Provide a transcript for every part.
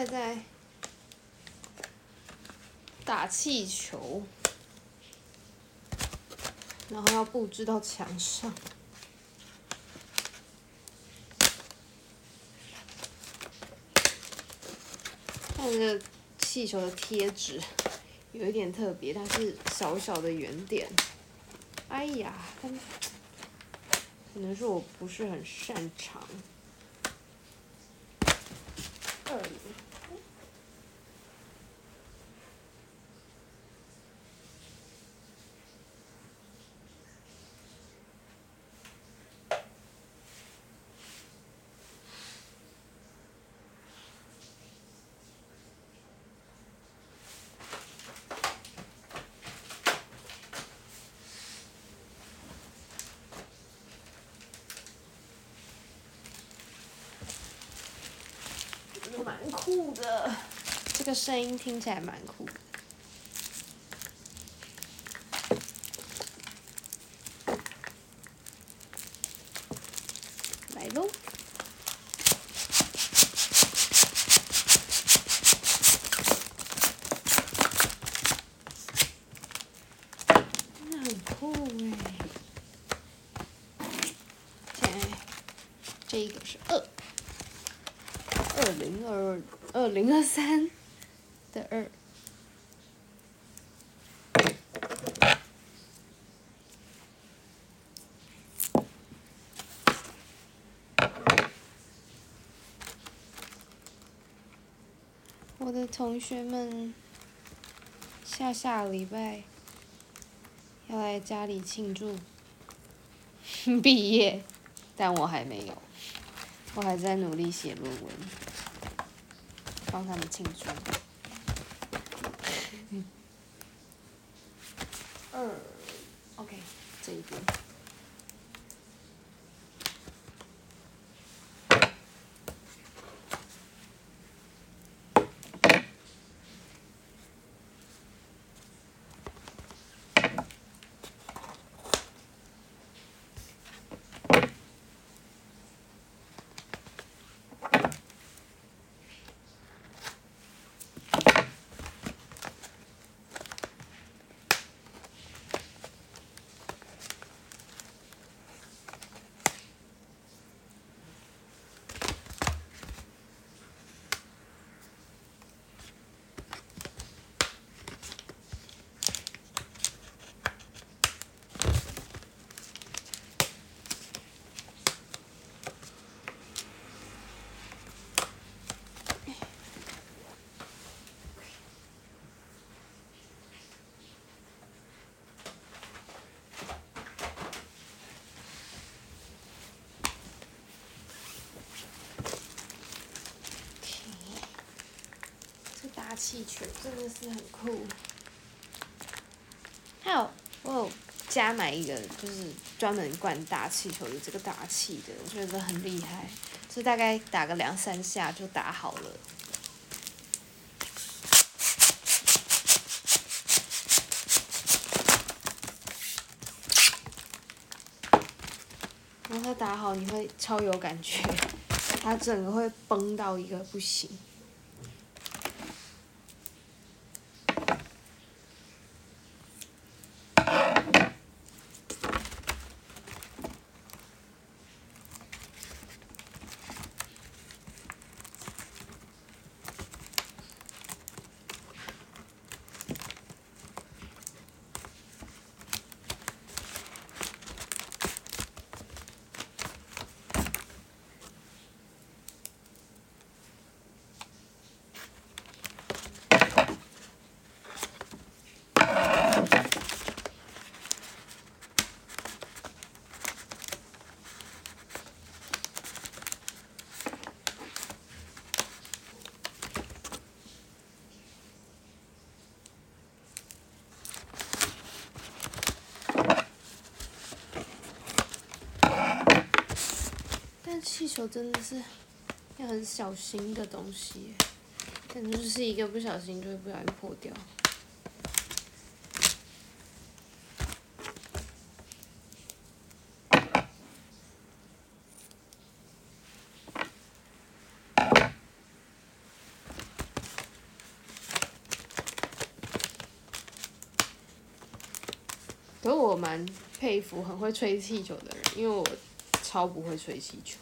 在在打气球，然后要布置到墙上。看这个气球的贴纸有一点特别，它是小小的圆点。哎呀，可能是我不是很擅长。二蛮的，这个声音听起来蛮酷的。来喽！那很酷哎。现在这个是二。二零二二二零二三的二，我的同学们下下礼拜要来家里庆祝 毕业，但我还没有，我还在努力写论文。帮他们庆祝。二，OK，这一边。打气球真的是很酷，还有我有加买一个，就是专门灌大气球的这个打气的，我觉得很厉害，就大概打个两三下就打好了。然后它打好，你会超有感觉，它整个会崩到一个不行。气球真的是要很小心的东西感觉就是一个不小心就会不小心破掉。可我蛮佩服很会吹气球的人因为我超不会吹气球。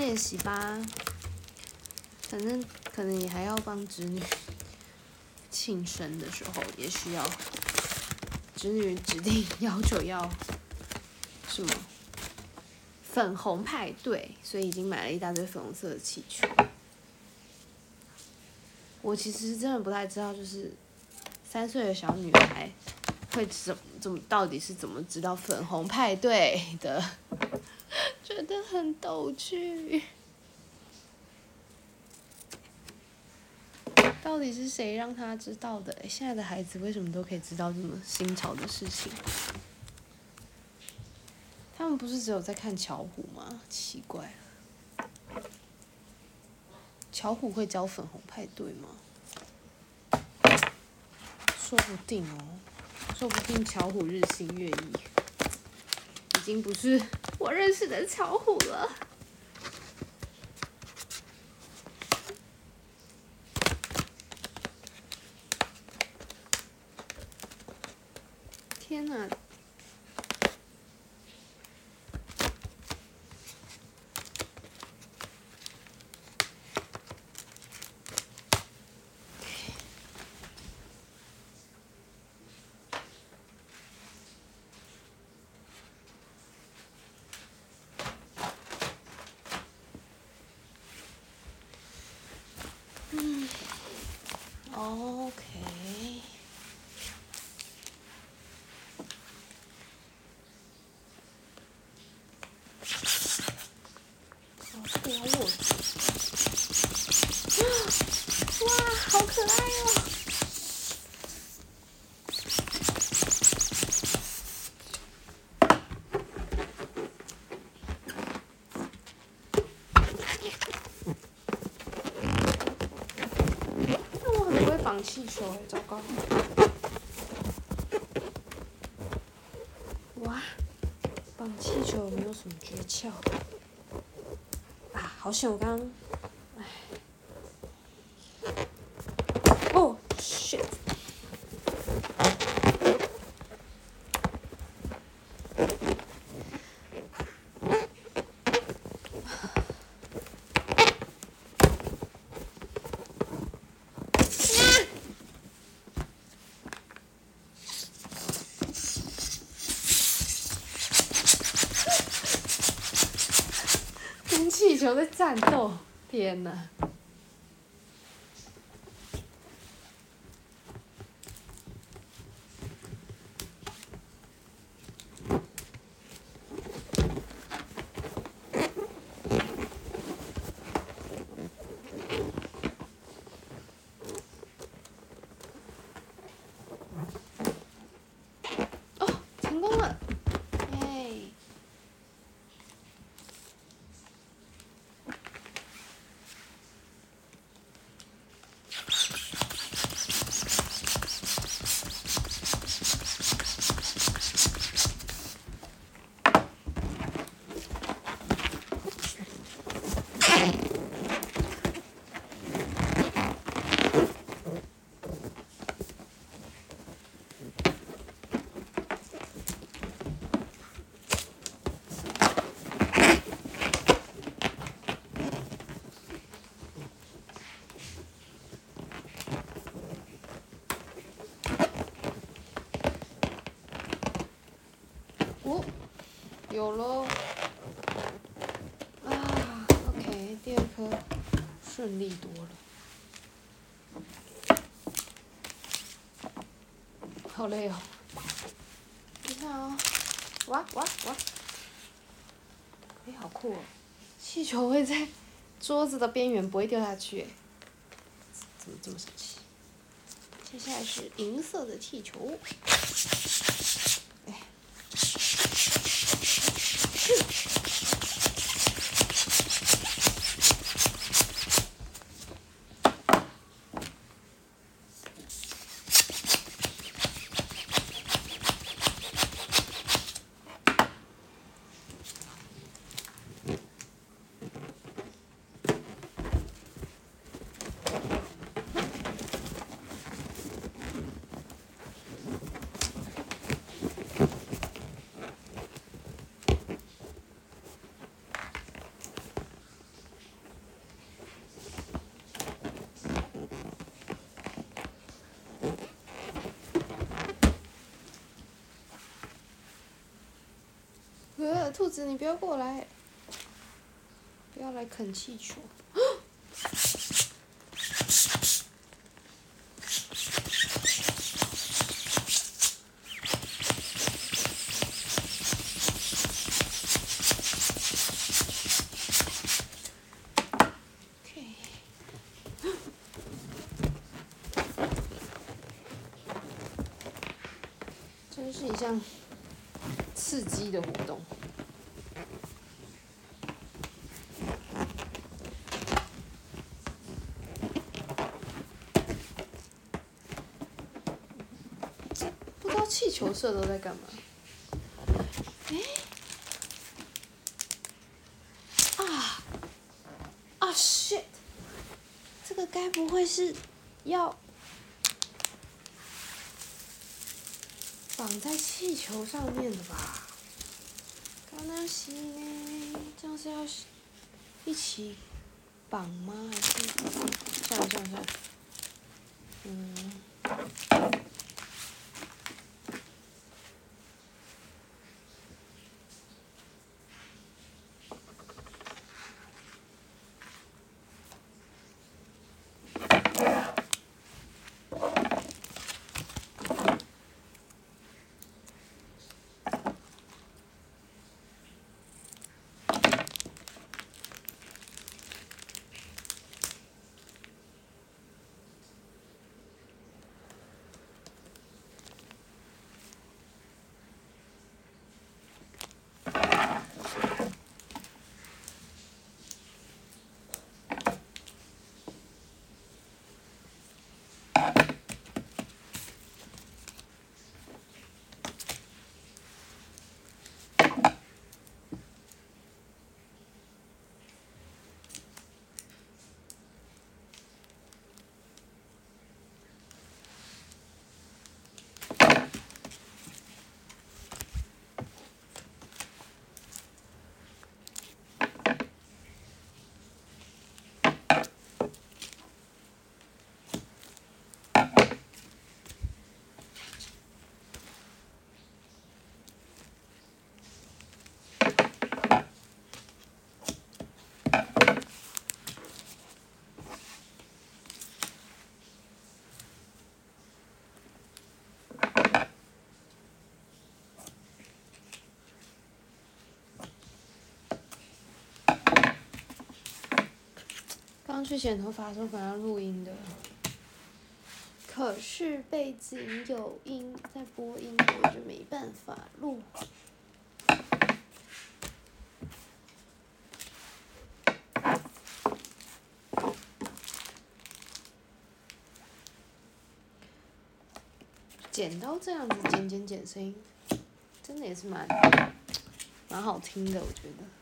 练习吧，反正可能你还要帮侄女庆生的时候，也需要侄女指定要求要什么粉红派对，所以已经买了一大堆粉红色的气球。我其实真的不太知道，就是三岁的小女孩会怎怎么到底是怎么知道粉红派对的。觉得很逗趣，到底是谁让他知道的？现在的孩子为什么都可以知道这么新潮的事情？他们不是只有在看巧虎吗？奇怪了，巧虎会教粉红派对吗？说不定哦，说不定巧虎日新月异，已经不是。我认识的巧虎了。天哪！OK。可恶！哇，好可爱哦球哎，糟糕！哇，绑气球有没有什么诀窍？啊，好像！我刚。气球在战斗！天哪！有喽！啊，OK，第二颗顺利多了。好累哦！你看哦，哇哇哇！哎，好酷哦！气球会在桌子的边缘不会掉下去，哎，怎么这么神奇？接下来是银色的气球。Shh. 兔子，你不要过来，不要来啃气球。OK，真是一项刺激的活动。气球这都在干嘛？哎，啊啊，shit！这个该不会是要绑在气球上面的吧？刚刚是，这样是要一起绑吗？还是算了算了算了，嗯。去剪头发的时候本来要录音的，可是背景有音在播音，我就没办法录。剪刀这样子剪剪剪声音，真的也是蛮蛮好听的，我觉得。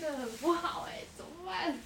个很不好哎，怎么办？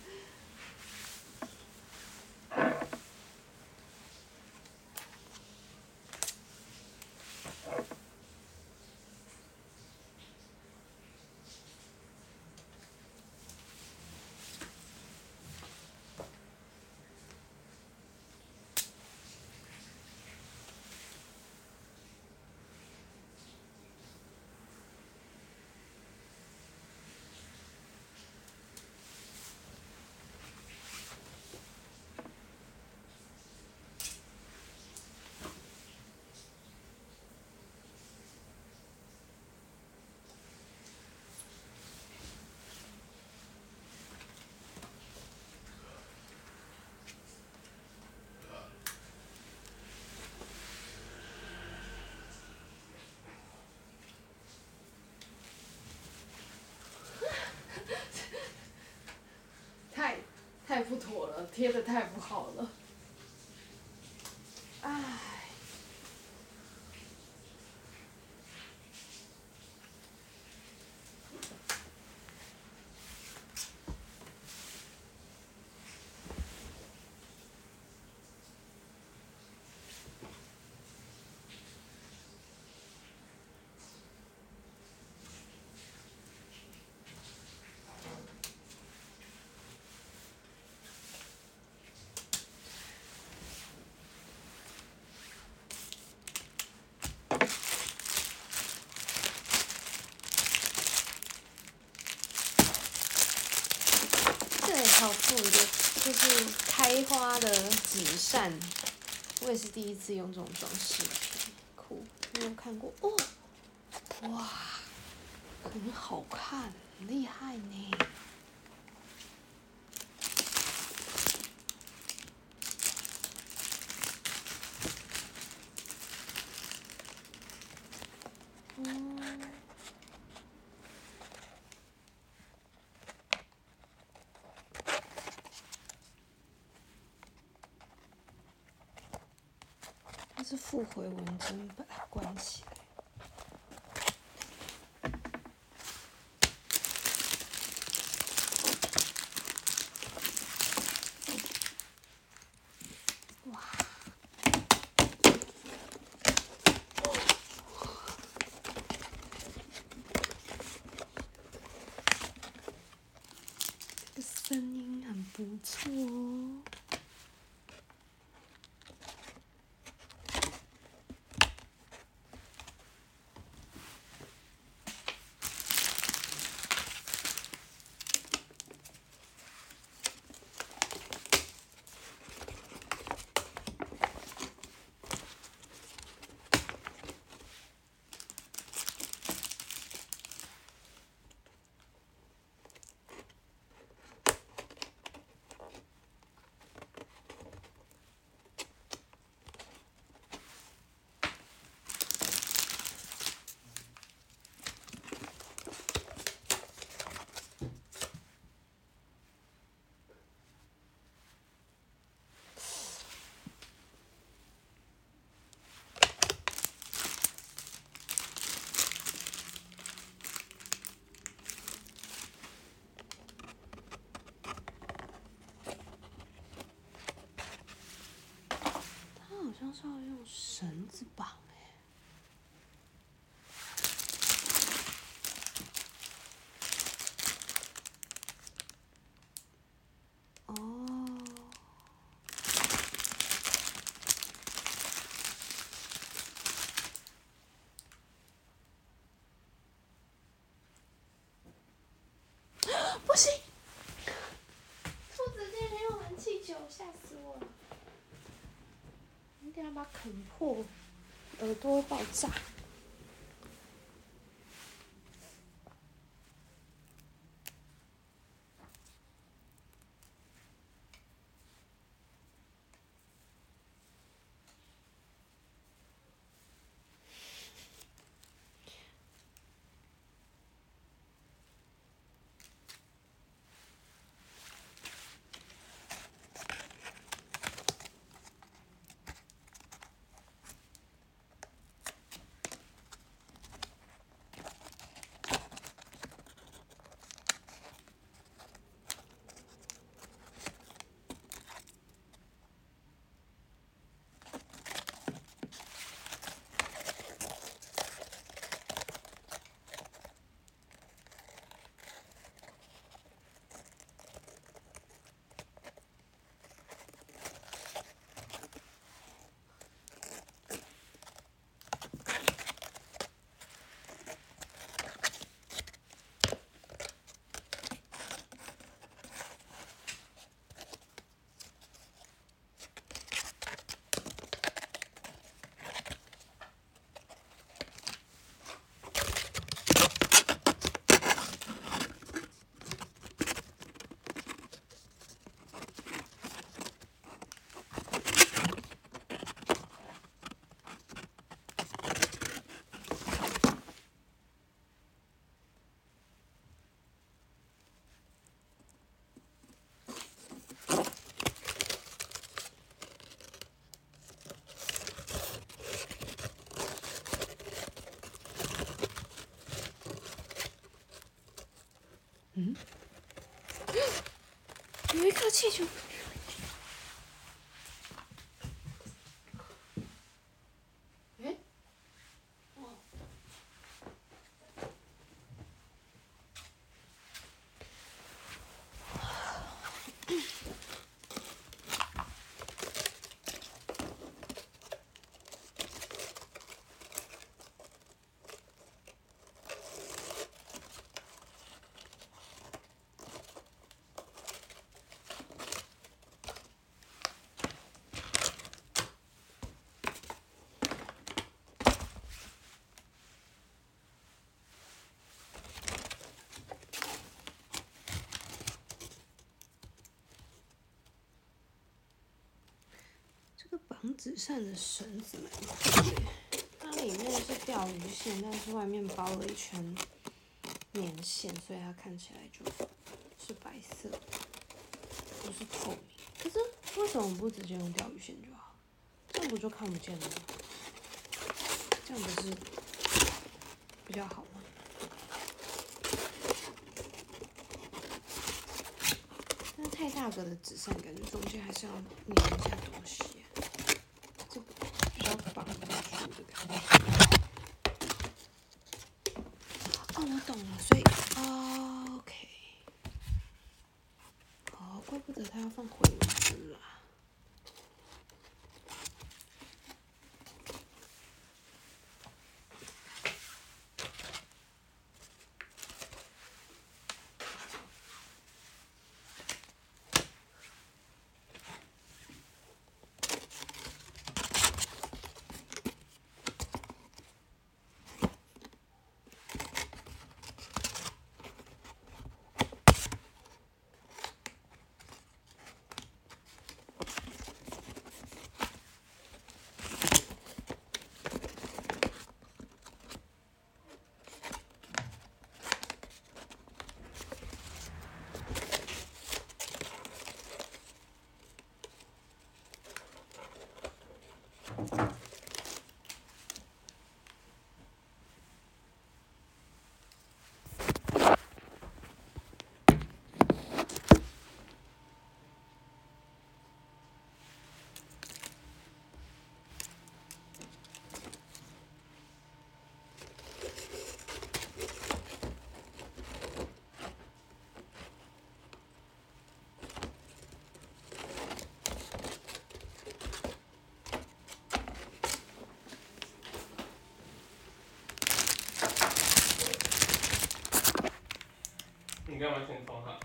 太不妥了，贴的太不好了。好酷的，就是开花的纸扇，我也是第一次用这种装饰品，酷，没有看过？哦，哇，很好看，很厉害呢。是复回文针，把它关起来。哇！这个声音很不错哦。要用绳子绑哎。哦。不行！兔子今天用完气球，吓死我了。很破耳朵爆炸。嗯？有一颗气球。绑纸扇的绳子蛮酷的，它里面是钓鱼线，但是外面包了一圈棉线，所以它看起来就是白色，不是透明。可是为什么不直接用钓鱼线就好？这样不就看不见了吗？这样不是比较好吗？但太大个的纸扇，感觉中间还是要粘一下东西。哦，我懂了，所以，OK，它要放回去啦该完全封好，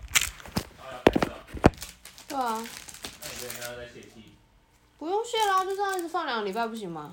然后要拍照。对啊。那你泄气？不用泄啦，就这样一直放两个礼拜不行吗？